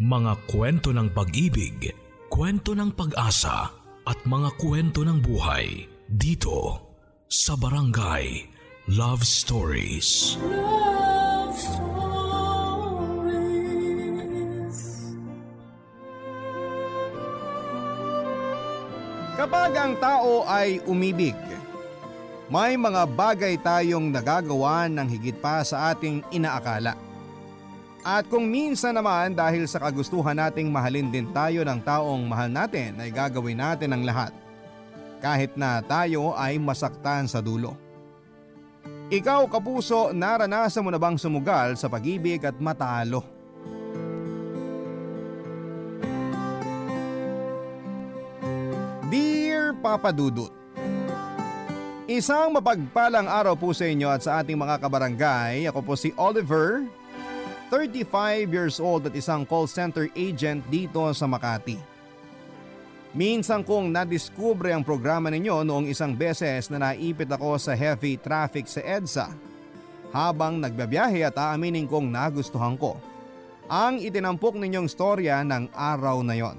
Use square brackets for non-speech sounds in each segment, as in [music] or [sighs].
Mga kwento ng pag-ibig, kwento ng pag-asa at mga kwento ng buhay dito sa Barangay Love Stories. Love Stories. Kapag ang tao ay umibig, may mga bagay tayong nagagawa ng higit pa sa ating inaakala. At kung minsan naman dahil sa kagustuhan nating mahalin din tayo ng taong mahal natin ay gagawin natin ang lahat. Kahit na tayo ay masaktan sa dulo. Ikaw kapuso, naranasan mo na bang sumugal sa pag-ibig at matalo? Dear Papa Dudut, Isang mapagpalang araw po sa inyo at sa ating mga kabarangay. Ako po si Oliver, 35 years old at isang call center agent dito sa Makati. Minsan kong nadiskubre ang programa ninyo noong isang beses na naipit ako sa heavy traffic sa EDSA habang nagbabiyahe at aaminin kong nagustuhan ko ang itinampok ninyong storya ng araw na yon.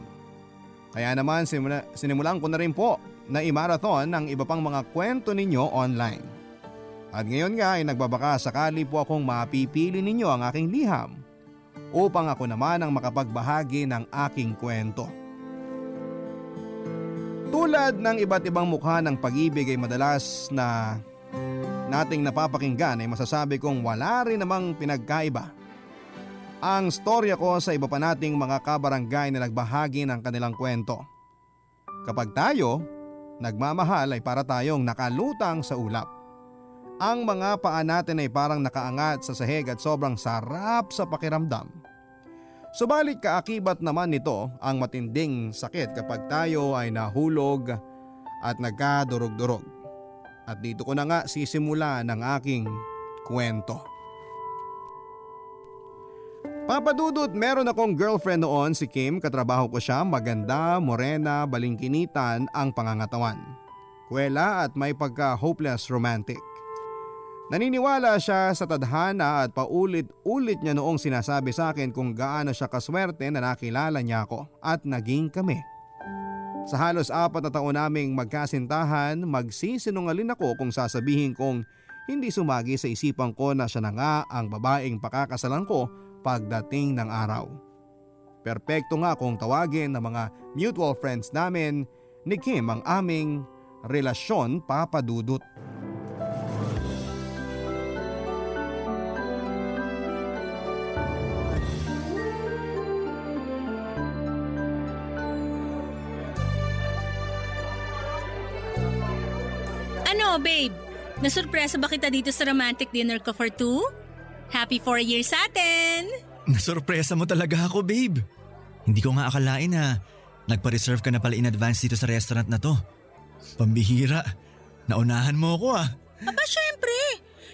Kaya naman sinimula, sinimulan ko na rin po na i-marathon ng iba pang mga kwento ninyo online. At ngayon nga ay nagbabaka sakali po akong mapipili ninyo ang aking liham upang ako naman ang makapagbahagi ng aking kwento. Tulad ng iba't ibang mukha ng pag-ibig ay madalas na nating napapakinggan ay masasabi kong wala rin namang pinagkaiba. Ang storya ko sa iba pa nating mga kabarangay na nagbahagi ng kanilang kwento. Kapag tayo, nagmamahal ay para tayong nakalutang sa ulap. Ang mga paa natin ay parang nakaangat sa sahig at sobrang sarap sa pakiramdam. Subalit kaakibat naman nito ang matinding sakit kapag tayo ay nahulog at nagkadurog-durog. At dito ko na nga sisimula ng aking kwento. Papadudot, meron akong girlfriend noon si Kim, katrabaho ko siya, maganda, morena, balingkinitan ang pangangatawan. Kwela at may pagka-hopeless romantic. Naniniwala siya sa tadhana at paulit-ulit niya noong sinasabi sa akin kung gaano siya kaswerte na nakilala niya ako at naging kami. Sa halos apat na taon naming magkasintahan, magsisinungalin ako kung sasabihin kong hindi sumagi sa isipan ko na siya na nga ang babaeng pakakasalan ko pagdating ng araw. Perpekto nga kung tawagin ng mga mutual friends namin ni Kim ang aming relasyon papadudot. Ano, babe? Nasurpresa ba kita dito sa romantic dinner ko for two? Happy four years sa atin! Nasorpresa mo talaga ako, babe. Hindi ko nga akalain na nagpa-reserve ka na pala in advance dito sa restaurant na to. Pambihira. Naunahan mo ako ah. Aba, syempre!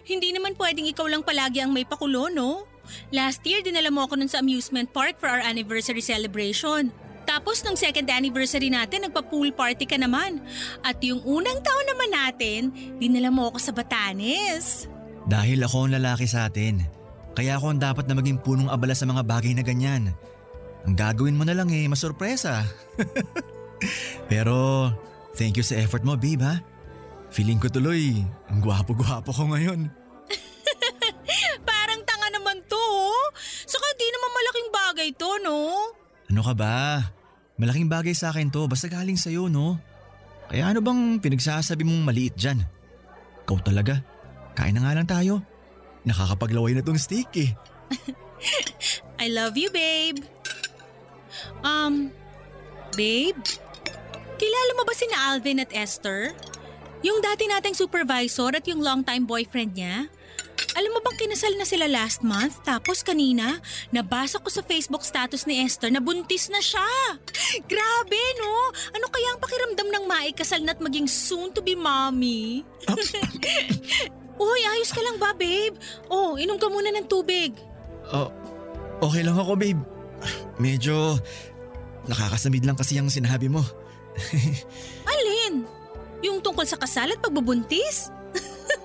Hindi naman pwedeng ikaw lang palagi ang may pakulo, no? Last year, dinala mo ako nun sa amusement park for our anniversary celebration. Tapos nung second anniversary natin, nagpa-pool party ka naman. At yung unang taon naman natin, dinala mo ako sa Batanes. Dahil ako ang lalaki sa atin. Kaya ako ang dapat na maging punong abala sa mga bagay na ganyan. Ang gagawin mo na lang eh, masurpresa. [laughs] Pero thank you sa effort mo, babe ha. Feeling ko tuloy, ang gwapo-gwapo ko ngayon. [laughs] Parang tanga naman to, oh. Saka di naman malaking bagay to, no? Ano ka ba? Malaking bagay sa akin to, basta galing sa'yo, no? Kaya ano bang pinagsasabi mong maliit dyan? Ikaw talaga. Kain na nga lang tayo. Nakakapaglaway na tong steak eh. [laughs] I love you, babe. Um, babe? Kilala mo ba si na Alvin at Esther? Yung dati nating supervisor at yung longtime boyfriend niya? Alam mo bang kinasal na sila last month? Tapos kanina, nabasa ko sa Facebook status ni Esther na buntis na siya. [laughs] Grabe, no? Ano kaya ang pakiramdam ng maikasal na at maging soon to be mommy? [laughs] Uy, ayos ka lang ba, babe? Oh, inom ka muna ng tubig. Oh, okay lang ako, babe. [sighs] Medyo nakakasamid lang kasi yung sinabi mo. [laughs] Alin? Yung tungkol sa kasal at pagbubuntis?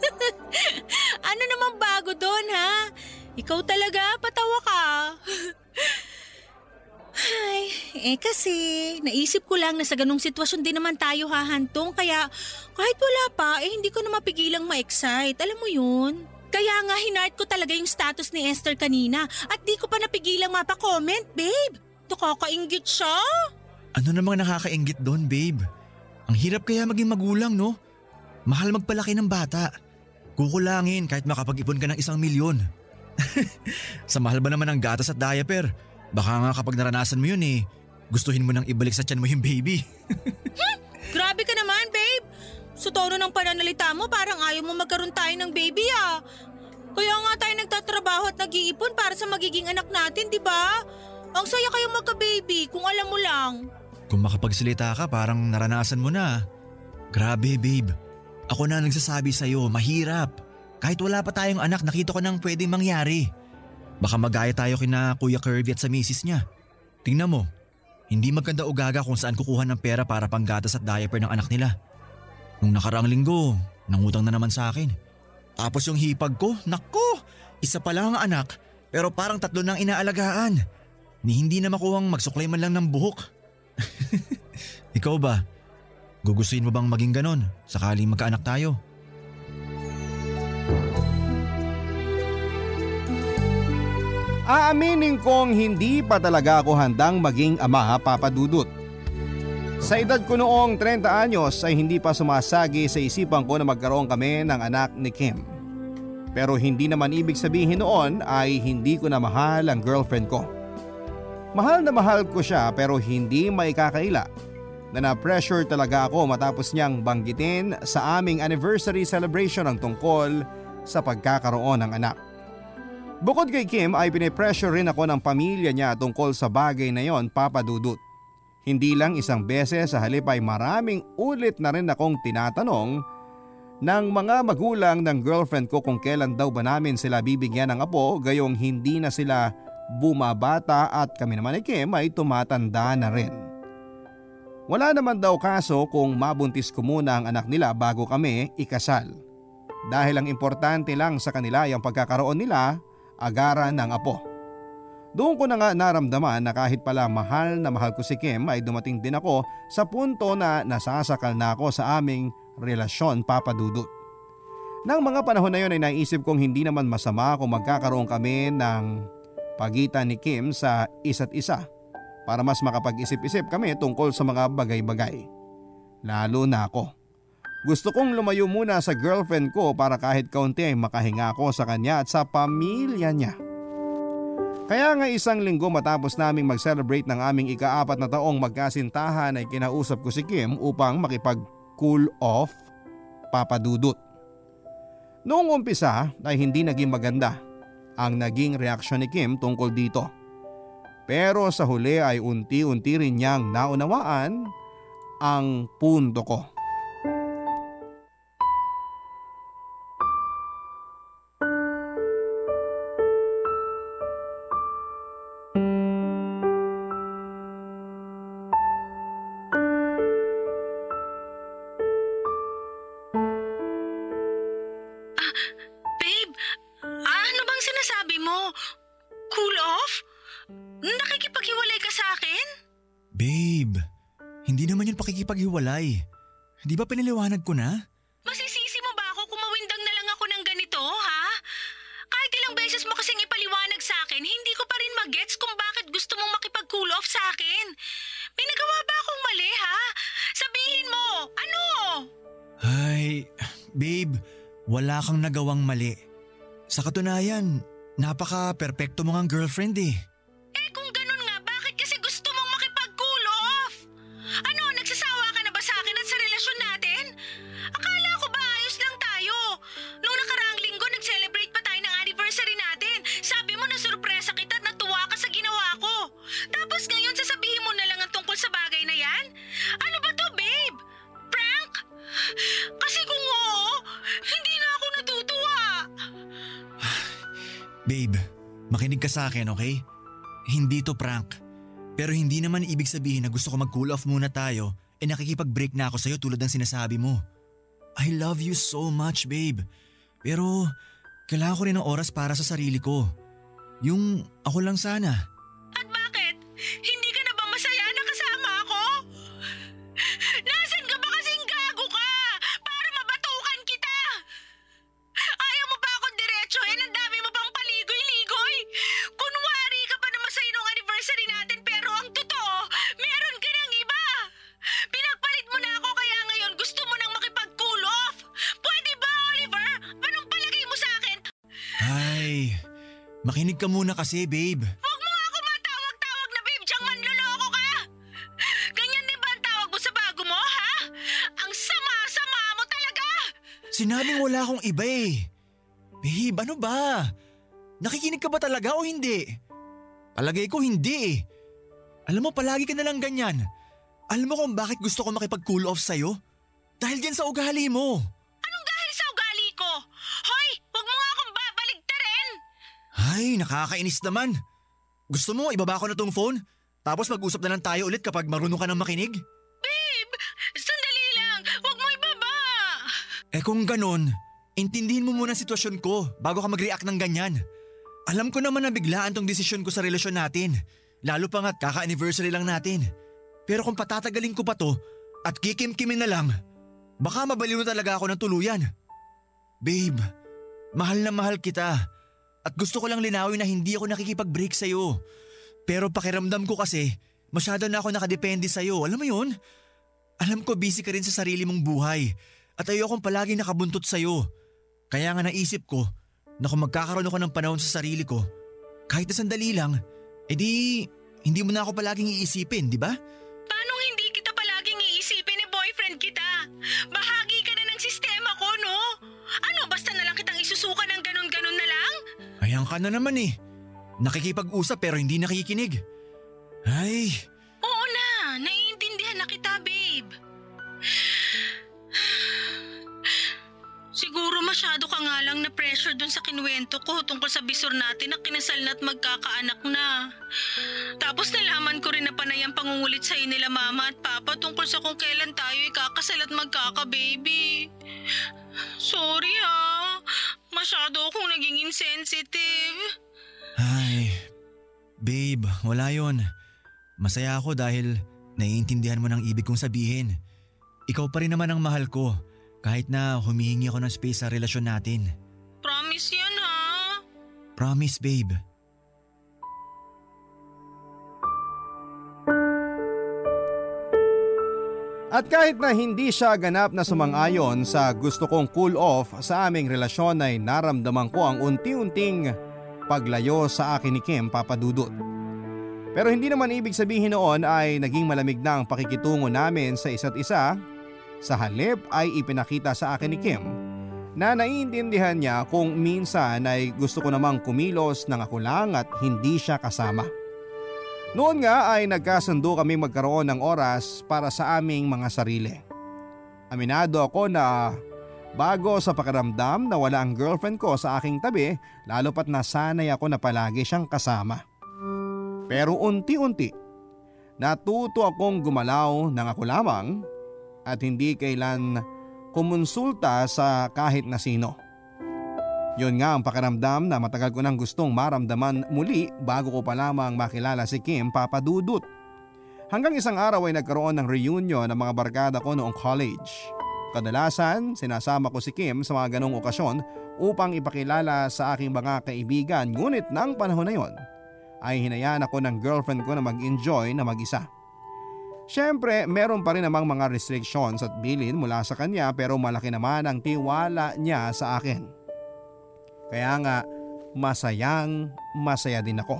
[laughs] ano namang bago doon, ha? Ikaw talaga, patawa ka. [laughs] Eh kasi, naisip ko lang na sa ganong sitwasyon din naman tayo hahantong kaya kahit wala pa, eh hindi ko na mapigilang ma-excite. Alam mo yun? Kaya nga hinart ko talaga yung status ni Esther kanina at di ko pa napigilang mapakomment, babe. Nakakaingit siya. Ano namang nakakaingit doon, babe? Ang hirap kaya maging magulang, no? Mahal magpalaki ng bata. Kukulangin kahit makapag-ipon ka ng isang milyon. [laughs] sa mahal ba naman ng gatas at diaper? Baka nga kapag naranasan mo yun eh, gustuhin mo nang ibalik sa tiyan mo yung baby. [laughs] Grabe ka naman, babe. Sa tono ng pananalita mo, parang ayaw mo magkaroon tayo ng baby ah. Kaya nga tayo nagtatrabaho at nag-iipon para sa magiging anak natin, di ba? Ang saya kayo magka-baby kung alam mo lang. Kung makapagsalita ka, parang naranasan mo na. Grabe, babe. Ako na nagsasabi sa'yo, mahirap. Kahit wala pa tayong anak, nakita ko nang pwedeng mangyari. Baka magaya tayo kina Kuya Kirby at sa misis niya. Tingnan mo, hindi maganda o gaga kung saan kukuha ng pera para panggatas at diaper ng anak nila. Nung nakaraang linggo, nangutang na naman sa akin. Tapos yung hipag ko, nako, isa pa lang ang anak, pero parang tatlo nang inaalagaan. Ni hindi na makuhang magsuklay man lang ng buhok. [laughs] Ikaw ba? Gugustuhin mo bang maging ganon sakaling magkaanak tayo? Aaminin kong hindi pa talaga ako handang maging ama papadudot. Sa edad ko noong 30 anyos ay hindi pa sumasagi sa isipan ko na magkaroon kami ng anak ni Kim. Pero hindi naman ibig sabihin noon ay hindi ko na mahal ang girlfriend ko. Mahal na mahal ko siya pero hindi maikakaila na na-pressure talaga ako matapos niyang banggitin sa aming anniversary celebration ang tungkol sa pagkakaroon ng anak. Bukod kay Kim ay pinipressure rin ako ng pamilya niya tungkol sa bagay na yon papadudot. Hindi lang isang beses sa halip ay maraming ulit na rin akong tinatanong ng mga magulang ng girlfriend ko kung kailan daw ba namin sila bibigyan ng apo gayong hindi na sila bumabata at kami naman ni Kim ay tumatanda na rin. Wala naman daw kaso kung mabuntis ko muna ang anak nila bago kami ikasal. Dahil ang importante lang sa kanila ay ang pagkakaroon nila agaran ng apo. Doon ko na nga naramdaman na kahit pala mahal na mahal ko si Kim ay dumating din ako sa punto na nasasakal na ako sa aming relasyon papadudot. Nang mga panahon na yon ay naisip kong hindi naman masama kung magkakaroon kami ng pagitan ni Kim sa isa't isa para mas makapag-isip-isip kami tungkol sa mga bagay-bagay. Lalo na ako. Gusto kong lumayo muna sa girlfriend ko para kahit kaunti ay makahinga ako sa kanya at sa pamilya niya. Kaya nga isang linggo matapos naming mag-celebrate ng aming ikaapat na taong magkasintahan ay kinausap ko si Kim upang makipag cool off papadudot. Noong umpisa ay hindi naging maganda ang naging reaksyon ni Kim tungkol dito. Pero sa huli ay unti-unti rin niyang naunawaan ang punto ko. Babe, ano bang sinasabi mo? Cool off? Nakikipaghiwalay ka sa akin? Babe, hindi naman yun pakikipaghiwalay. Di ba pinaliwanag ko na? Masisisi mo ba ako kung mawindang na lang ako ng ganito, ha? Kahit ilang beses mo kasing ipaliwanag sa akin, hindi ko pa rin magets kung bakit gusto mong makipag-cool off sa akin. May nagawa ba akong mali, ha? Sabihin mo, ano? Ay, babe, wala kang nagawang mali. Sa katunayan, napaka-perpekto mo ngang girlfriend eh. Eh akin, okay? Hindi to prank. Pero hindi naman ibig sabihin na gusto ko mag-cool off muna tayo e nakikipag-break na ako sa'yo tulad ng sinasabi mo. I love you so much, babe. Pero kailangan ko rin ng oras para sa sarili ko. Yung ako lang sana. At bakit? Hindi ka muna kasi, babe. Huwag mo nga ako matawag-tawag na babe, diyang manluloko ka! Ganyan din ba ang tawag mo sa bago mo, ha? Ang sama-sama mo talaga! Sinabing wala akong iba eh. Babe, ano ba? Nakikinig ka ba talaga o hindi? Palagay ko hindi eh. Alam mo, palagi ka na lang ganyan. Alam mo kung bakit gusto ko makipag-cool off sa'yo? Dahil yan sa ugali mo. Ay, nakakainis naman. Gusto mo, ibaba ko na tong phone? Tapos mag-usap na lang tayo ulit kapag marunong ka ng makinig? Babe, sandali lang. Huwag mo ibaba. Eh kung ganon, intindihin mo muna ang sitwasyon ko bago ka mag-react ng ganyan. Alam ko naman na biglaan tong desisyon ko sa relasyon natin. Lalo pa nga't kaka-anniversary lang natin. Pero kung patatagalin ko pa to at kikim-kimin na lang, baka mabaliw na talaga ako ng tuluyan. Babe, mahal na mahal kita. At gusto ko lang linawin na hindi ako nakikipag-break sa'yo. Pero pakiramdam ko kasi, masyado na ako nakadepende sa'yo. Alam mo yun? Alam ko busy ka rin sa sarili mong buhay. At ayokong palagi nakabuntot sa'yo. Kaya nga naisip ko na kung magkakaroon ako ng panahon sa sarili ko, kahit na sandali lang, edi hindi mo na ako palaging iisipin, di ba? Paano ka na naman eh. Nakikipag-usap pero hindi nakikinig. Ay, Oo na, naiintindihan na kita, babe. Siguro masyado ka nga lang na pressure dun sa kinuwento ko tungkol sa bisor natin na kinasal na at magkakaanak na. Tapos nalaman ko rin na panay ang pangungulit sa'yo nila mama at papa tungkol sa kung kailan tayo ikakasal at magkaka-baby. Sorry ha, masyado akong naging insensitive. ay. Babe, wala yon. Masaya ako dahil naiintindihan mo ng ibig kong sabihin. Ikaw pa rin naman ang mahal ko kahit na humihingi ako ng space sa relasyon natin. Promise yan ha. Promise, babe. At kahit na hindi siya ganap na sumang-ayon sa gusto kong cool off sa aming relasyon ay naramdaman ko ang unti-unting paglayo sa akin ni Kim Papadudot. Pero hindi naman ibig sabihin noon ay naging malamig na ang pakikitungo namin sa isa't isa. Sa halip ay ipinakita sa akin ni Kim na naiintindihan niya kung minsan ay gusto ko namang kumilos ng ako lang at hindi siya kasama. Noon nga ay nagkasundo kami magkaroon ng oras para sa aming mga sarili. Aminado ako na bago sa pakiramdam na wala ang girlfriend ko sa aking tabi lalo pat nasanay ako na palagi siyang kasama. Pero unti-unti, natuto akong gumalaw ng ako lamang at hindi kailan kumonsulta sa kahit na sino. Yun nga ang pakiramdam na matagal ko nang gustong maramdaman muli bago ko pa lamang makilala si Kim Papadudut. Hanggang isang araw ay nagkaroon ng reunion ng mga barkada ko noong college. Kadalasan, sinasama ko si Kim sa mga ganong okasyon upang ipakilala sa aking mga kaibigan ngunit ng panahon na yon ay hinayaan ako ng girlfriend ko na mag-enjoy na mag-isa. Siyempre, meron pa rin namang mga restrictions at bilin mula sa kanya pero malaki naman ang tiwala niya sa akin. Kaya nga, masayang masaya din ako.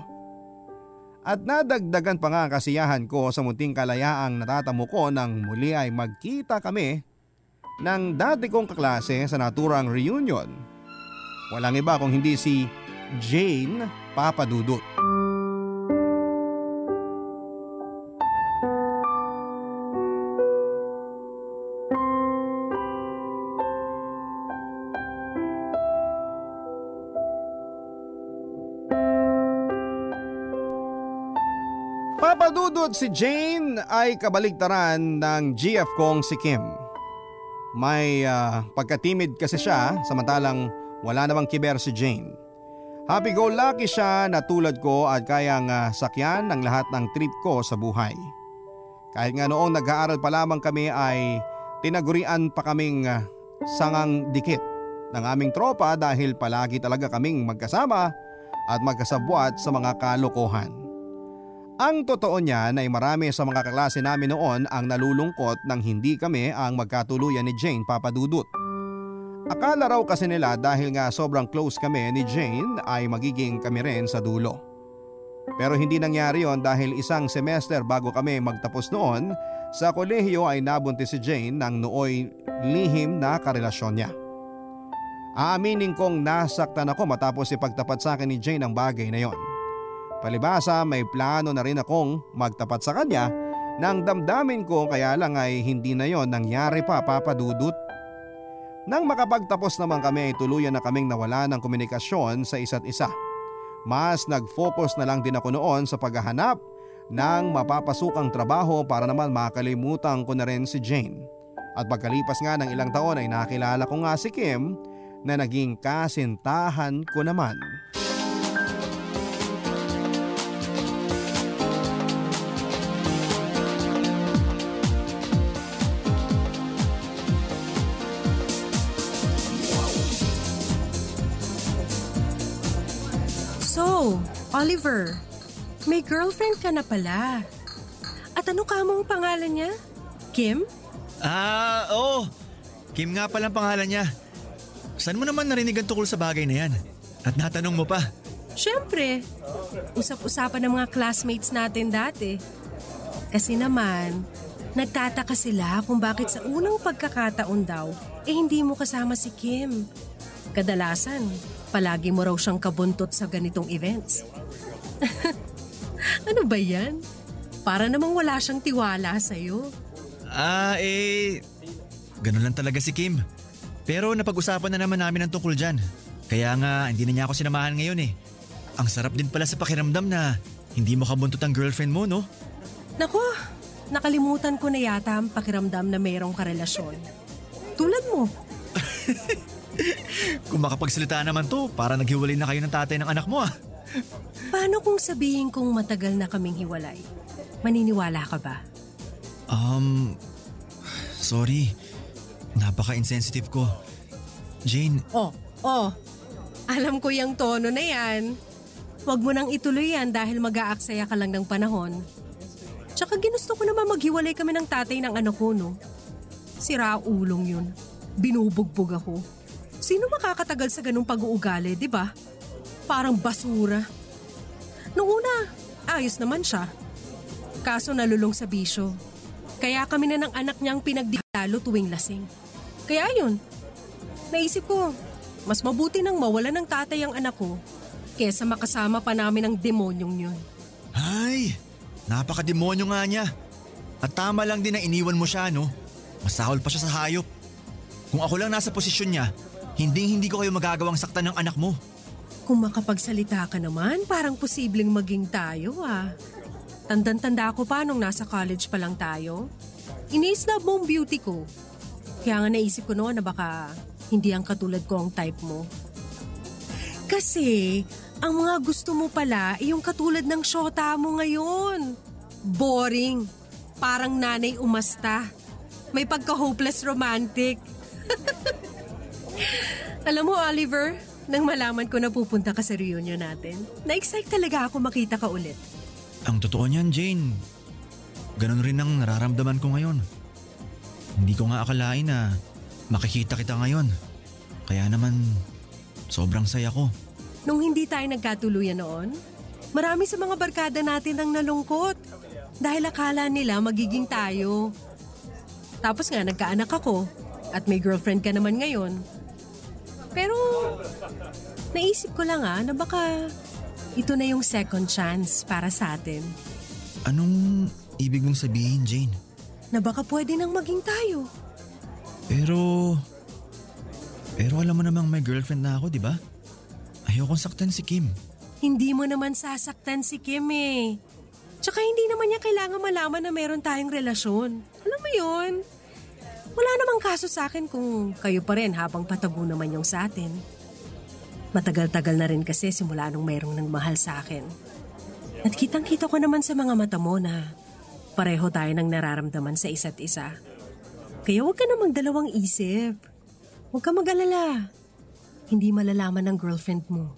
At nadagdagan pa nga ang kasiyahan ko sa munting kalayaang natatamo ko nang muli ay magkita kami ng dati kong kaklase sa naturang reunion. Walang iba kung hindi si Jane Papadudut. Papadudot si Jane ay kabaligtaran ng GF kong si Kim. May ah, pagkatimid kasi siya samantalang wala namang kiber si Jane. Happy-go-lucky siya na tulad ko at kayang ah, sakyan ng lahat ng trip ko sa buhay. Kahit nga noong nag-aaral pa lamang kami ay tinagurian pa kaming ah, sangang dikit ng aming tropa dahil palagi talaga kaming magkasama at magkasabwat sa mga kalokohan. Ang totoo niyan ay marami sa mga kaklase namin noon ang nalulungkot nang hindi kami ang magkatuluyan ni Jane Papadudut. Akala raw kasi nila dahil nga sobrang close kami ni Jane ay magiging kami rin sa dulo. Pero hindi nangyari yon dahil isang semester bago kami magtapos noon, sa kolehiyo ay nabuntis si Jane ng nooy lihim na karelasyon niya. Aaminin kong nasaktan ako matapos ipagtapat sa akin ni Jane ang bagay na yon. Palibasa may plano na rin akong magtapat sa kanya nang damdamin ko kaya lang ay hindi na yon nangyari pa papadudot. Nang makapagtapos naman kami ay tuluyan na kaming nawala ng komunikasyon sa isa't isa. Mas nag-focus na lang din ako noon sa paghahanap ng mapapasukang trabaho para naman makalimutan ko na rin si Jane. At pagkalipas nga ng ilang taon ay nakilala ko nga si Kim na naging kasintahan ko naman. Oliver, may girlfriend ka na pala. At ano ka mong pangalan niya? Kim? Ah, oo. Kim nga palang pangalan niya. Saan mo naman narinig ang tungkol sa bagay na yan? At natanong mo pa. Siyempre, usap-usapan ng mga classmates natin dati. Kasi naman, nagtataka sila kung bakit sa unang pagkakataon daw, eh hindi mo kasama si Kim. Kadalasan, palagi mo raw siyang kabuntot sa ganitong events. [laughs] ano ba yan? Para namang wala siyang tiwala sa'yo. Ah, eh... Ganun lang talaga si Kim. Pero napag-usapan na naman namin ang tungkol dyan. Kaya nga, hindi na niya ako sinamahan ngayon eh. Ang sarap din pala sa pakiramdam na hindi mo kabuntot ang girlfriend mo, no? Nako, nakalimutan ko na yata ang pakiramdam na mayroong karelasyon. Tulad mo. Kung makapagsalita naman to, para naghiwalay na kayo ng tatay ng anak mo ah. Paano kung sabihin kong matagal na kaming hiwalay? Maniniwala ka ba? Um, sorry. Napaka-insensitive ko. Jane, Oh, oh. Alam ko yung tono na yan. Huwag mo nang ituloy yan dahil mag-aaksaya ka lang ng panahon. Tsaka ginusto ko naman maghiwalay kami ng tatay ng anak ko, no? Sira ulong yun. Binubugbog ako. Sino makakatagal sa ganung pag-uugali, di ba? Parang basura. Noong una, ayos naman siya. Kaso nalulong sa bisyo. Kaya kami na ng anak niyang pinagdilalo tuwing lasing. Kaya yun, naisip ko, mas mabuti nang mawala ng tatay ang anak ko kesa makasama pa namin ang demonyong yun. Ay, napaka-demonyo nga niya. At tama lang din na iniwan mo siya, no? Masahol pa siya sa hayop. Kung ako lang nasa posisyon niya, hindi hindi ko kayo magagawang saktan ng anak mo. Kung makapagsalita ka naman, parang posibleng maging tayo ah. Tandan-tanda ko pa nung nasa college pa lang tayo. Iniisnab mo ang beauty ko. Kaya nga naisip ko noon na baka hindi ang katulad ko ang type mo. Kasi, ang mga gusto mo pala ay yung katulad ng shota mo ngayon. Boring. Parang nanay umasta. May pagka-hopeless romantic. [laughs] Alam mo, Oliver, nang malaman ko na pupunta ka sa reunion natin, na-excite talaga ako makita ka ulit. Ang totoo niyan, Jane. Ganon rin ang nararamdaman ko ngayon. Hindi ko nga akalain na makikita kita ngayon. Kaya naman, sobrang saya ko. Nung hindi tayo nagkatuluyan noon, marami sa mga barkada natin ang nalungkot. Dahil akala nila magiging tayo. Tapos nga nagkaanak ako at may girlfriend ka naman ngayon. Pero naisip ko lang ah na baka ito na yung second chance para sa atin. Anong ibig mong sabihin, Jane? Na baka pwede nang maging tayo. Pero... Pero alam mo namang may girlfriend na ako, di ba? Ayokong saktan si Kim. Hindi mo naman sasaktan si Kim eh. Tsaka hindi naman niya kailangan malaman na meron tayong relasyon. Alam mo yun? Wala namang kaso sa akin kung kayo pa rin habang patago naman yung sa atin. Matagal-tagal na rin kasi simula nung mayroong nang mahal sa akin. At kitang-kita ko naman sa mga mata mo na pareho tayo ng nararamdaman sa isa't isa. Kaya huwag ka namang dalawang isip. Huwag ka mag-alala. Hindi malalaman ng girlfriend mo.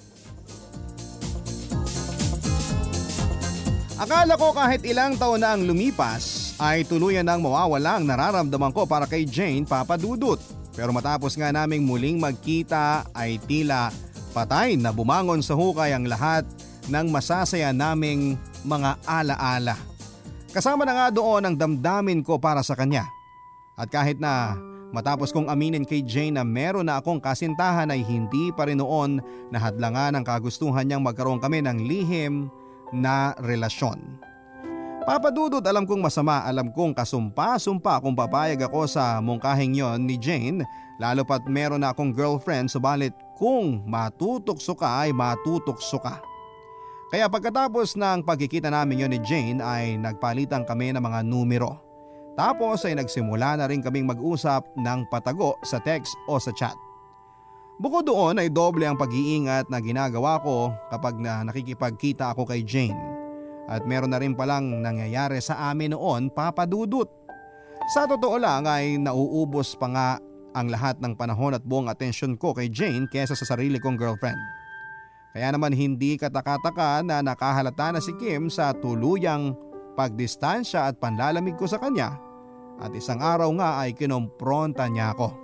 Akala ko kahit ilang taon na ang lumipas ay tuluyan nang mawawala ang nararamdaman ko para kay Jane Papadudut. Pero matapos nga naming muling magkita ay tila patay na bumangon sa hukay ang lahat ng masasaya naming mga alaala. Kasama na nga doon ang damdamin ko para sa kanya. At kahit na matapos kong aminin kay Jane na meron na akong kasintahan ay hindi pa rin noon nahadlangan ang kagustuhan niyang magkaroon kami ng lihim na relasyon. Papadudod alam kong masama, alam kong kasumpa-sumpa kung papayag ako sa mungkahing yon ni Jane lalo pat meron na akong girlfriend subalit kung matutokso ka ay matutokso ka. Kaya pagkatapos ng pagkikita namin yon ni Jane ay nagpalitan kami ng mga numero. Tapos ay nagsimula na rin kaming mag-usap ng patago sa text o sa chat. Bukod doon ay doble ang pag-iingat na ginagawa ko kapag na nakikipagkita ako kay Jane. At meron na rin palang nangyayari sa amin noon papadudot. Sa totoo lang ay nauubos pa nga ang lahat ng panahon at buong atensyon ko kay Jane kesa sa sarili kong girlfriend. Kaya naman hindi katakataka na nakahalata na si Kim sa tuluyang pagdistansya at panlalamig ko sa kanya at isang araw nga ay kinompronta niya ako.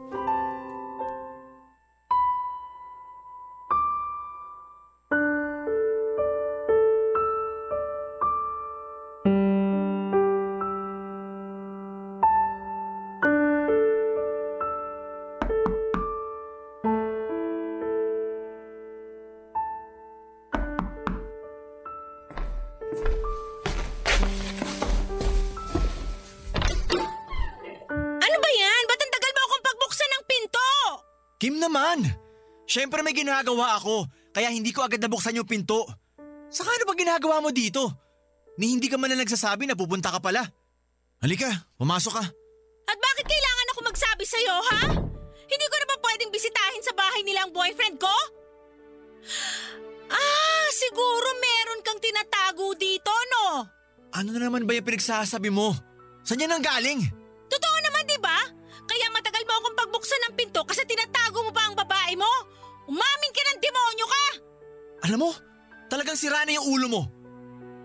Siyempre may ginagawa ako, kaya hindi ko agad nabuksan yung pinto. Saka ano ba ginagawa mo dito? Ni hindi ka man na nagsasabi na pupunta ka pala. Halika, pumasok ka. At bakit kailangan ako magsabi sa'yo, ha? Hindi ko na ba pwedeng bisitahin sa bahay nila ang boyfriend ko? Ah, siguro meron kang tinatago dito, no? Ano na naman ba yung pinagsasabi mo? Saan yan ang galing? Totoo naman, di ba? Kaya matagal mo akong pagbuksan ng pinto kasi tinatago mo pa ang babae mo? Umamin ka ng demonyo ka! Alam mo, talagang sira na yung ulo mo.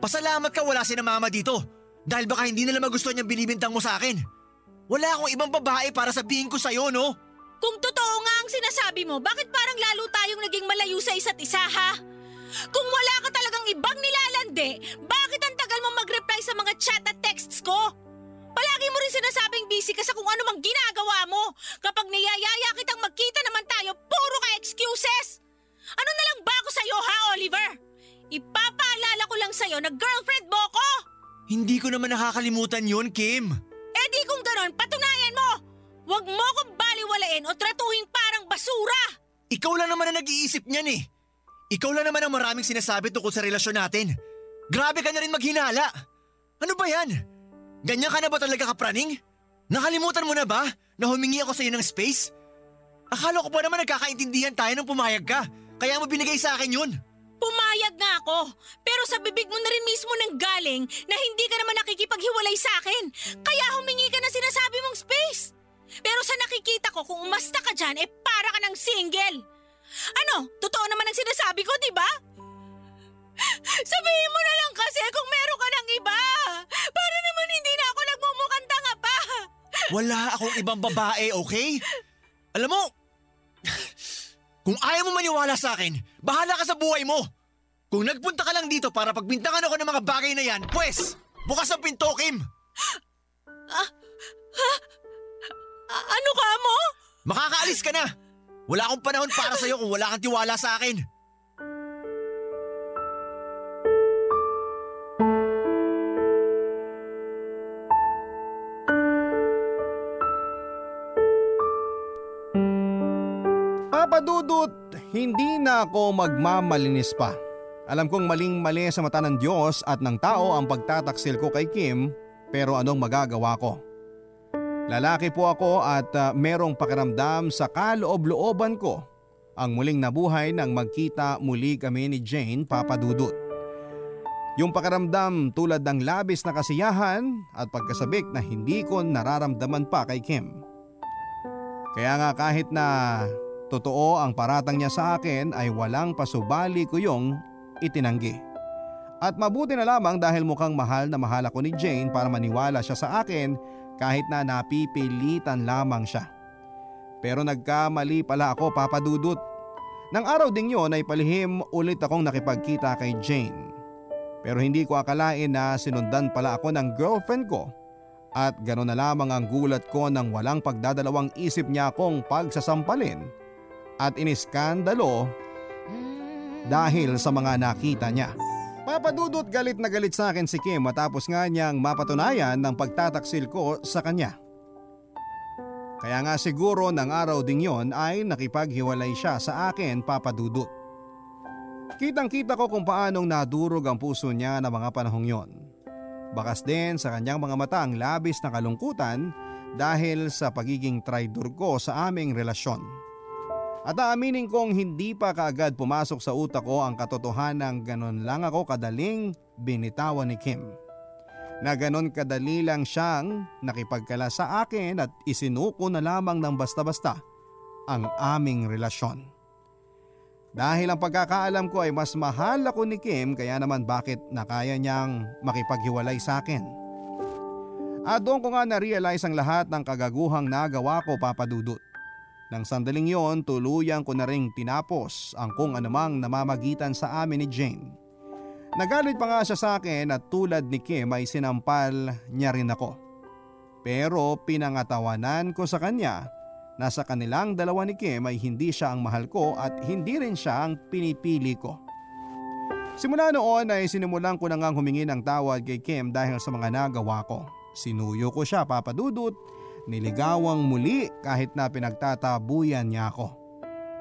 Pasalamat ka wala si na mama dito. Dahil baka hindi nila magustuhan yung binibintang mo sa akin. Wala akong ibang babae para sabihin ko sa'yo, no? Kung totoo nga ang sinasabi mo, bakit parang lalo tayong naging malayo sa isa't isa, ha? Kung wala ka talagang ibang nilalande, bakit ang tagal mo mag-reply sa mga chat at texts ko? Palagi mo rin sinasabing busy ka sa kung ano mang ginagawa mo. Kapag niyayaya kitang magkita naman tayo, puro ka excuses. Ano na lang ba ako sa'yo, ha, Oliver? Ipapaalala ko lang sa'yo na girlfriend mo ko. Hindi ko naman nakakalimutan yun, Kim. Eh di kung ganon, patunayan mo! Huwag mo kong baliwalain o tratuhin parang basura! Ikaw lang naman ang nag-iisip niyan eh. Ikaw lang naman ang maraming sinasabi tungkol sa relasyon natin. Grabe ka na rin maghinala. Ano ba yan? Ganyan ka na ba talaga kapraning? Nakalimutan mo na ba na humingi ako sa iyo ng space? Akala ko pa naman nagkakaintindihan tayo nung pumayag ka. Kaya mo binigay sa akin yun. Pumayag nga ako, pero sa bibig mo na rin mismo nang galing na hindi ka naman nakikipaghiwalay sa akin. Kaya humingi ka na sinasabi mong space. Pero sa nakikita ko kung umasta ka dyan, eh para ka ng single. Ano, totoo naman ang sinasabi ko, di ba? Sabihin mo na lang kasi kung meron ka ng iba. Para naman hindi na ako nagmumukhang tanga pa. Wala akong ibang babae, okay? Alam mo, [sighs] kung ayaw mo maniwala sa akin, bahala ka sa buhay mo. Kung nagpunta ka lang dito para pagbintangan ako ng mga bagay na yan, pwes, bukas ang pinto, Kim. A- ano ka mo? Makakaalis ka na. Wala akong panahon para sa'yo kung wala kang tiwala sa akin. Papadudot, hindi na ako magmamalinis pa. Alam kong maling-mali sa mata ng Diyos at ng tao ang pagtataksil ko kay Kim pero anong magagawa ko? Lalaki po ako at uh, merong pakiramdam sa kaloob-looban ko ang muling nabuhay nang magkita muli kami ni Jane Papadudot. Yung pakiramdam tulad ng labis na kasiyahan at pagkasabik na hindi ko nararamdaman pa kay Kim. Kaya nga kahit na totoo ang paratang niya sa akin ay walang pasubali ko yung itinanggi. At mabuti na lamang dahil mukhang mahal na mahal ako ni Jane para maniwala siya sa akin kahit na napipilitan lamang siya. Pero nagkamali pala ako papadudot. Nang araw ding yon ay palihim ulit akong nakipagkita kay Jane. Pero hindi ko akalain na sinundan pala ako ng girlfriend ko at gano'n na lamang ang gulat ko nang walang pagdadalawang isip niya akong pagsasampalin at iniskandalo dahil sa mga nakita niya. Papadudot galit na galit sa akin si Kim matapos nga niyang mapatunayan ng pagtataksil ko sa kanya. Kaya nga siguro ng araw ding yon ay nakipaghiwalay siya sa akin papadudot. Kitang kita ko kung paanong nadurog ang puso niya na mga panahong yon. Bakas din sa kanyang mga mata ang labis na kalungkutan dahil sa pagiging traidor ko sa aming relasyon. At aaminin kong hindi pa kaagad pumasok sa utak ko ang katotohanan ng ganon lang ako kadaling binitawan ni Kim na ganon kadali lang siyang nakipagkala sa akin at isinuko na lamang ng basta-basta ang aming relasyon. Dahil ang pagkakaalam ko ay mas mahal ako ni Kim kaya naman bakit nakaya niyang makipaghiwalay sa akin. At doon ko nga na-realize ang lahat ng kagaguhang nagawa ko papadudot. Nang sandaling yon tuluyan ko na ring tinapos ang kung anumang namamagitan sa amin ni Jane. Nagalit pa nga siya sa akin at tulad ni Kim ay sinampal niya rin ako. Pero pinangatawanan ko sa kanya na sa kanilang dalawa ni Kim ay hindi siya ang mahal ko at hindi rin siya ang pinipili ko. Simula noon ay sinimulan ko na ngang humingi ng tawad kay Kim dahil sa mga nagawa ko. Sinuyo ko siya papadudot, niligawang muli kahit na pinagtatabuyan niya ako.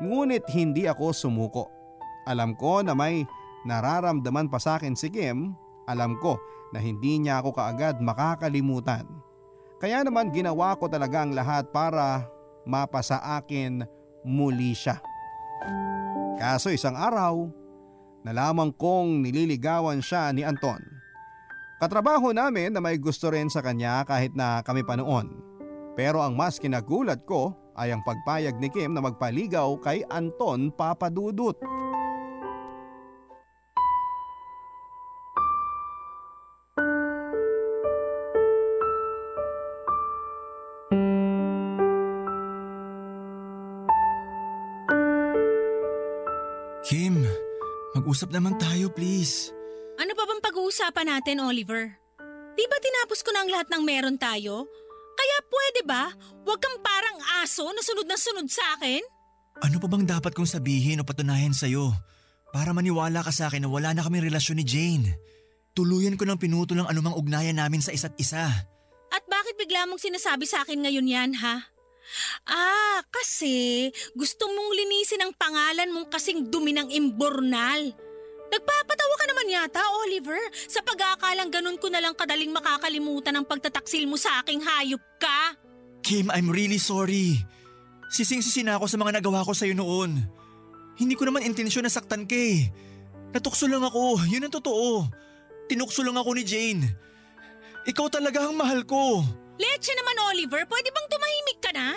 Ngunit hindi ako sumuko. Alam ko na may nararamdaman pa sa akin si Kim, alam ko na hindi niya ako kaagad makakalimutan. Kaya naman ginawa ko talaga ang lahat para mapasa akin muli siya. Kaso isang araw, nalaman kong nililigawan siya ni Anton. Katrabaho namin na may gusto rin sa kanya kahit na kami pa noon. Pero ang mas kinagulat ko ay ang pagpayag ni Kim na magpaligaw kay Anton Papadudut. Kim, mag-usap naman tayo please. Ano pa bang pag-uusapan natin, Oliver? Di ba tinapos ko na ang lahat ng meron tayo? Pwede ba? Huwag kang parang aso na sunod na sunod sa akin? Ano pa bang dapat kong sabihin o patunayan sa'yo? Para maniwala ka sa akin na wala na kaming relasyon ni Jane. Tuluyan ko ng pinutol ang anumang ugnayan namin sa isa't isa. At bakit bigla mong sinasabi sa akin ngayon yan, ha? Ah, kasi gusto mong linisin ang pangalan mong kasing dumi ng imbornal. Nagpapatawa ka naman yata, Oliver, sa pag-aakalang ganun ko na lang kadaling makakalimutan ang pagtataksil mo sa aking hayop ka. Kim, I'm really sorry. Sising-sisi na ako sa mga nagawa ko sa'yo noon. Hindi ko naman intensyon na saktan ka eh. Natukso lang ako, yun ang totoo. Tinukso lang ako ni Jane. Ikaw talaga ang mahal ko. Leche naman, Oliver, pwede bang tumahimik ka na?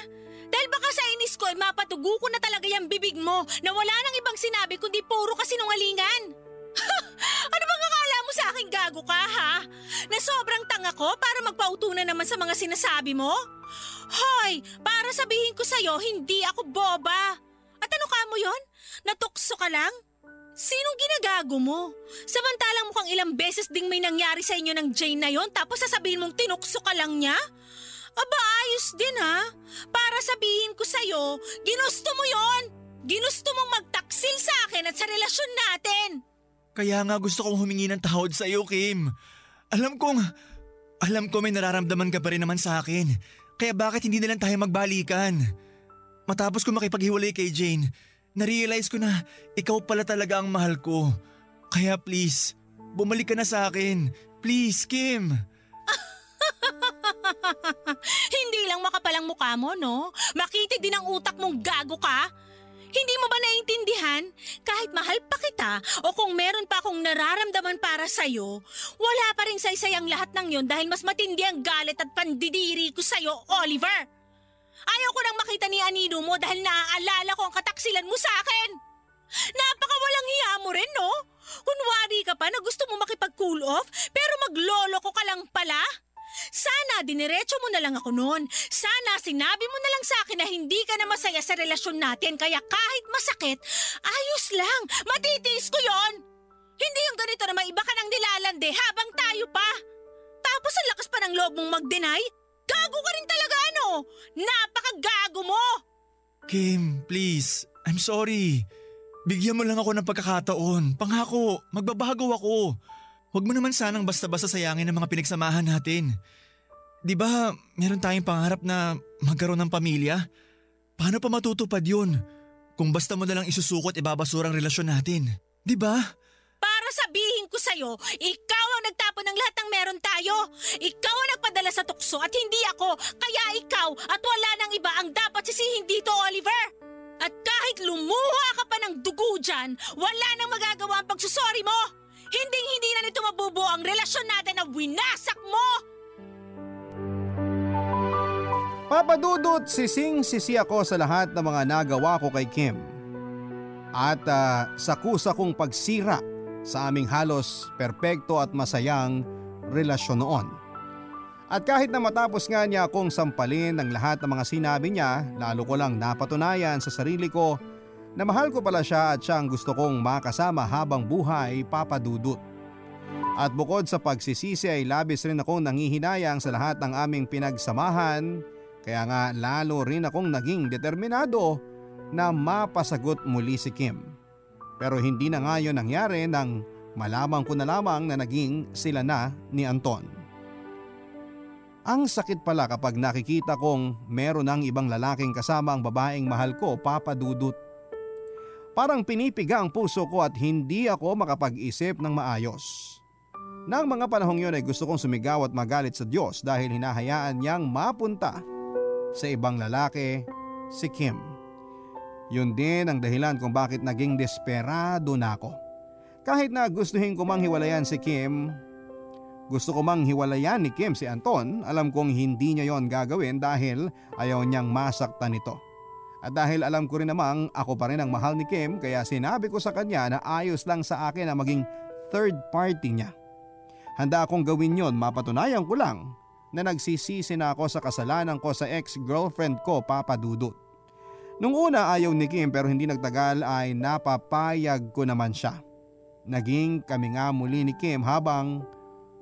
Dahil baka sa inis ko ay mapatugo ko na talaga yung bibig mo na wala nang ibang sinabi kundi puro kasinungalingan. [laughs] ano bang akala mo sa akin gago ka, ha? Na sobrang tanga ko para magpautunan naman sa mga sinasabi mo? Hoy, para sabihin ko sa'yo, hindi ako boba. At ano ka mo yon? Natukso ka lang? Sinong ginagago mo? Samantalang mukhang ilang beses ding may nangyari sa inyo ng Jane na yon tapos sasabihin mong tinukso ka lang niya? Aba, ayos din ha. Para sabihin ko sa'yo, ginusto mo yon. Ginusto mong magtaksil sa akin at sa relasyon natin. Kaya nga gusto kong humingi ng tawad sa iyo, Kim. Alam kong, alam ko may nararamdaman ka pa rin naman sa akin. Kaya bakit hindi na lang tayo magbalikan? Matapos ko makipaghiwalay kay Jane, narealize ko na ikaw pala talaga ang mahal ko. Kaya please, bumalik ka na sa akin. Please, Kim. [laughs] Hindi lang makapalang mukha mo, no? Makitid din ang utak mong gago ka. Hindi mo ba naiintindihan? Kahit mahal pa kita o kung meron pa akong nararamdaman para sa'yo, wala pa rin saysay ang lahat ng yon dahil mas matindi ang galit at pandidiri ko sa'yo, Oliver. Ayaw ko nang makita ni Anino mo dahil naaalala ko ang kataksilan mo sa akin. Napakawalang hiya mo rin, no? Kunwari ka pa na gusto mo makipag-cool off pero maglolo ko ka lang pala. Sana diniretso mo na lang ako noon. Sana sinabi mo na lang sa akin na hindi ka na masaya sa relasyon natin kaya kahit masakit, ayos lang. Matitiis ko yon. Hindi yung ganito na may iba ka nang nilalande habang tayo pa. Tapos ang lakas pa ng loob mong mag-deny? Gago ka rin talaga ano? Napakagago mo! Kim, please. I'm sorry. Bigyan mo lang ako ng pagkakataon. Pangako, magbabago ako. Huwag mo naman sanang basta-basta sayangin ang mga pinagsamahan natin. Di ba, meron tayong pangarap na magkaroon ng pamilya? Paano pa matutupad yun? Kung basta mo na lang isusukot ibabasura ang relasyon natin. Di ba? Para sabihin ko sa'yo, ikaw ang nagtapon ng lahat ng meron tayo. Ikaw ang nagpadala sa tukso at hindi ako. Kaya ikaw at wala nang iba ang dapat sisihin dito, Oliver. At kahit lumuha ka pa ng dugo dyan, wala nang magagawa ang pagsusori mo. Hinding-hindi na nito mabubuo ang relasyon natin na winasak mo. Papadudot sising-sisi ako sa lahat ng mga nagawa ko kay Kim. At ah, sa kusa kong pagsira sa aming halos perpekto at masayang relasyon noon. At kahit na matapos nga niya akong sampalin ng lahat ng mga sinabi niya, lalo ko lang napatunayan sa sarili ko na mahal ko pala siya at siyang gusto kong makasama habang buhay papadudot. At bukod sa pagsisisi ay labis rin akong nangihinayang sa lahat ng aming pinagsamahan kaya nga lalo rin akong naging determinado na mapasagot muli si Kim. Pero hindi na nga yun nangyari nang malaman ko na lamang na naging sila na ni Anton. Ang sakit pala kapag nakikita kong meron ng ibang lalaking kasama ang babaeng mahal ko papadudot. Parang pinipiga ang puso ko at hindi ako makapag-isip ng maayos. Nang mga panahong yun ay gusto kong sumigaw at magalit sa Diyos dahil hinahayaan niyang mapunta sa ibang lalaki, si Kim. Yun din ang dahilan kung bakit naging desperado na ako. Kahit na gustuhin ko mang hiwalayan si Kim, gusto ko mang hiwalayan ni Kim si Anton, alam kong hindi niya yon gagawin dahil ayaw niyang masaktan nito. At dahil alam ko rin namang ako pa rin ang mahal ni Kim kaya sinabi ko sa kanya na ayos lang sa akin na maging third party niya. Handa akong gawin yon mapatunayan ko lang na nagsisisi na ako sa kasalanan ko sa ex-girlfriend ko papadudot. Nung una ayaw ni Kim pero hindi nagtagal ay napapayag ko naman siya. Naging kami nga muli ni Kim habang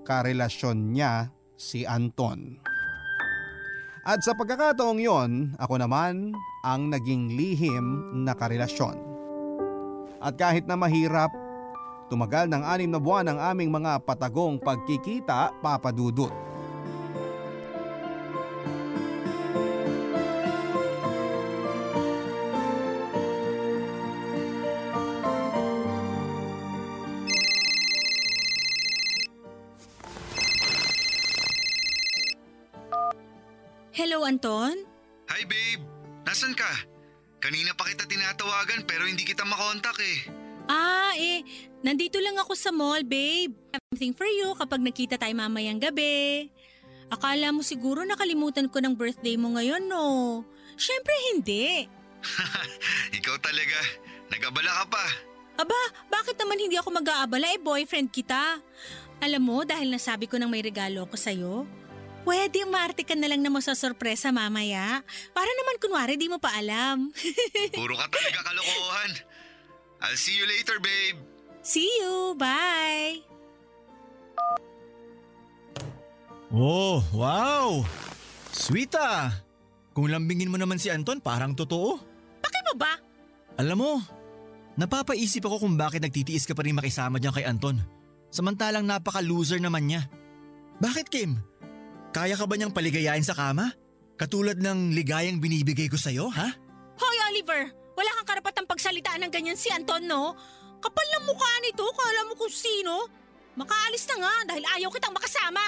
karelasyon niya si Anton. At sa pagkakataong yon, ako naman ang naging lihim na karelasyon. At kahit na mahirap, tumagal ng anim na buwan ang aming mga patagong pagkikita papadudot. Hello, Anton? Hi babe, nasan ka? Kanina pa kita tinatawagan pero hindi kita makontak eh. Ah, eh, nandito lang ako sa mall, babe. Something for you kapag nakita tayo mamayang gabi. Akala mo siguro nakalimutan ko ng birthday mo ngayon, no? Siyempre hindi. [laughs] Ikaw talaga, nagabala ka pa. Aba, bakit naman hindi ako mag-aabala eh boyfriend kita? Alam mo, dahil nasabi ko nang may regalo ko sa'yo, pwede umarte ka na lang na masasorpresa mamaya. Para naman kunwari di mo pa alam. [laughs] Puro ka talaga kalokohan. I'll see you later babe. See you, bye! Oh, wow! Sweet ah! Kung lambingin mo naman si Anton, parang totoo. Bakit mo ba? Alam mo, napapaisip ako kung bakit nagtitiis ka pa rin makisama diyan kay Anton. Samantalang napaka-loser naman niya. Bakit Kim? Kaya ka ba niyang paligayain sa kama? Katulad ng ligayang binibigay ko sa'yo, ha? Hoy Oliver, wala kang karapatang pagsalitaan ng ganyan si Anton, no? Kapal ng mukha nito, kala mo kung sino. Makaalis na nga dahil ayaw kitang makasama.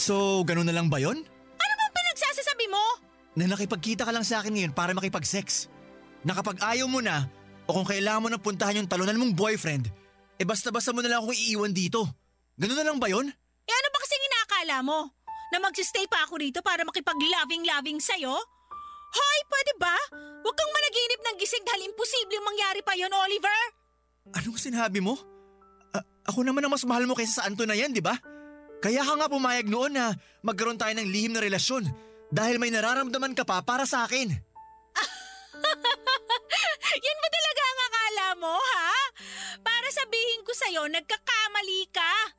So, ganun na lang ba yon? Ano bang pinagsasasabi mo? Na nakipagkita ka lang sa akin ngayon para makipag-sex. Na kapag ayaw mo na, o kung kailangan mo na puntahan yung talunan mong boyfriend, eh basta-basta mo na lang akong iiwan dito. Ganun na lang ba yon? Inaakala mo? Na magsistay pa ako rito para makipag-loving-loving sa'yo? Hoy, pwede ba? Huwag kang managinip ng gising dahil imposibleng mangyari pa yon, Oliver. Anong sinabi mo? A- ako naman ang mas mahal mo kaysa sa Anton na yan, di ba? Kaya ka nga pumayag noon na magkaroon tayo ng lihim na relasyon Dahil may nararamdaman ka pa para sa akin. [laughs] Yan ba talaga ang akala mo, ha? Para sabihin ko sa'yo, nagkakamali ka.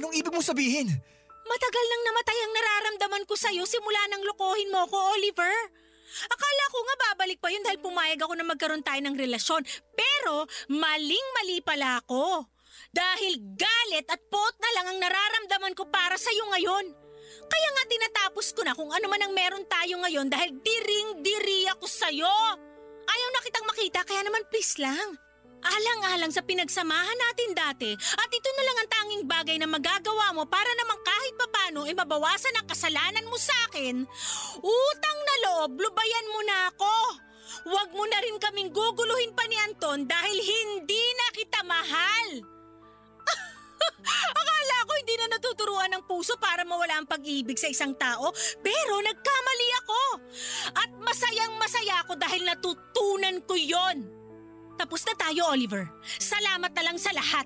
Anong ibig mong sabihin? Matagal nang namatay ang nararamdaman ko sa'yo simula nang lokohin mo ko, Oliver. Akala ko nga babalik pa yun dahil pumayag ako na magkaroon tayo ng relasyon. Pero maling-mali pala ako. Dahil galit at pot na lang ang nararamdaman ko para sa'yo ngayon. Kaya nga tinatapos ko na kung ano man ang meron tayo ngayon dahil diring-diri ako sa'yo. Ayaw na kitang makita kaya naman please lang. Alang-alang sa pinagsamahan natin dati at tanging bagay na magagawa mo para naman kahit papano ay mabawasan ang kasalanan mo sa akin. Utang na loob, lubayan mo na ako. Huwag mo na rin kaming guguluhin pa ni Anton dahil hindi na kita mahal. [laughs] Akala ko hindi na natuturuan ng puso para mawala ang pag-ibig sa isang tao, pero nagkamali ako. At masayang masaya ako dahil natutunan ko yon. Tapos na tayo, Oliver. Salamat na lang sa lahat.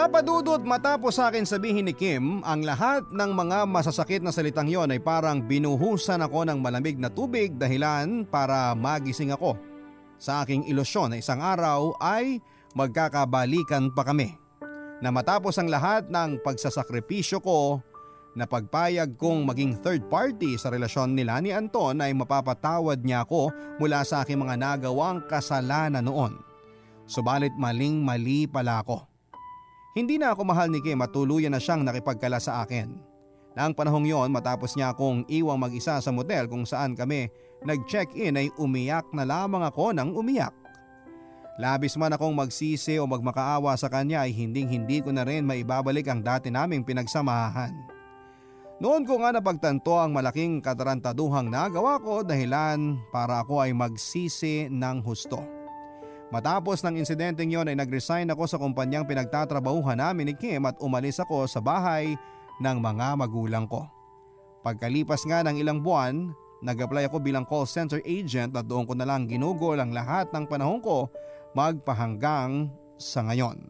Papadudot matapos sa akin sabihin ni Kim, ang lahat ng mga masasakit na salitang yon ay parang binuhusan ako ng malamig na tubig dahilan para magising ako. Sa aking ilusyon na isang araw ay magkakabalikan pa kami. Na matapos ang lahat ng pagsasakripisyo ko, na pagpayag kong maging third party sa relasyon nila ni Anton ay mapapatawad niya ako mula sa aking mga nagawang kasalanan noon. Subalit maling mali pala ako. Hindi na ako mahal ni Kim at tuluyan na siyang nakipagkala sa akin. Nang panahong yon matapos niya akong iwang mag-isa sa motel kung saan kami nag-check-in ay umiyak na lamang ako ng umiyak. Labis man akong magsisi o magmakaawa sa kanya ay hinding hindi ko na rin maibabalik ang dati naming pinagsamahan. Noon ko nga napagtanto ang malaking katarantaduhang nagawa ko dahilan para ako ay magsisi ng husto. Matapos ng insidenteng yon ay nag-resign ako sa kumpanyang pinagtatrabahuhan namin ni Kim at umalis ako sa bahay ng mga magulang ko. Pagkalipas nga ng ilang buwan, nag-apply ako bilang call center agent at doon ko na lang ginugol ang lahat ng panahon ko magpahanggang sa ngayon.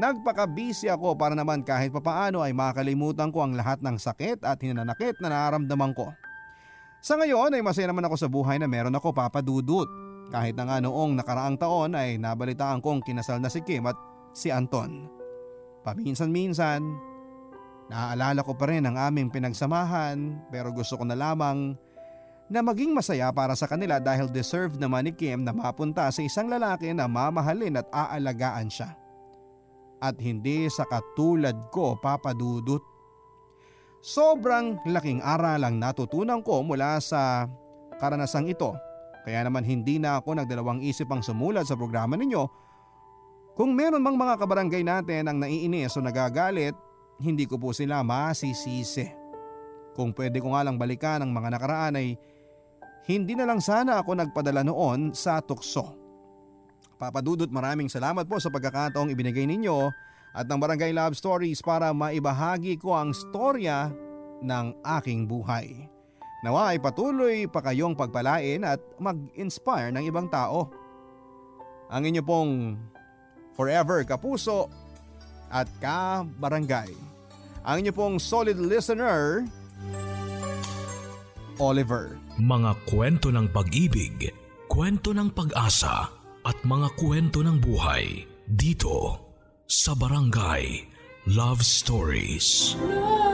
Nagpaka-busy ako para naman kahit papaano ay makalimutan ko ang lahat ng sakit at hinanakit na nararamdaman ko. Sa ngayon ay masaya naman ako sa buhay na meron ako papadudot. Kahit na nga noong nakaraang taon ay nabalitaan kong kinasal na si Kim at si Anton. Paminsan-minsan, naaalala ko pa rin ang aming pinagsamahan pero gusto ko na lamang na maging masaya para sa kanila dahil deserve naman ni Kim na mapunta sa isang lalaki na mamahalin at aalagaan siya. At hindi sa katulad ko papadudot. Sobrang laking aral ang natutunan ko mula sa karanasang ito kaya naman hindi na ako nagdalawang isip ang sumulat sa programa ninyo. Kung meron mang mga kabarangay natin ang naiinis o nagagalit, hindi ko po sila masisisi. Kung pwede ko nga lang balikan ang mga nakaraan ay hindi na lang sana ako nagpadala noon sa tukso. Papadudot maraming salamat po sa pagkakataong ibinigay ninyo at ng Barangay Love Stories para maibahagi ko ang storya ng aking buhay. Nawa ay patuloy pa kayong pagpalain at mag-inspire ng ibang tao. Ang inyo pong forever kapuso at ka-barangay. Ang inyo pong solid listener, Oliver. Mga kwento ng pag-ibig, kwento ng pag-asa at mga kwento ng buhay dito sa Barangay Love Stories. Love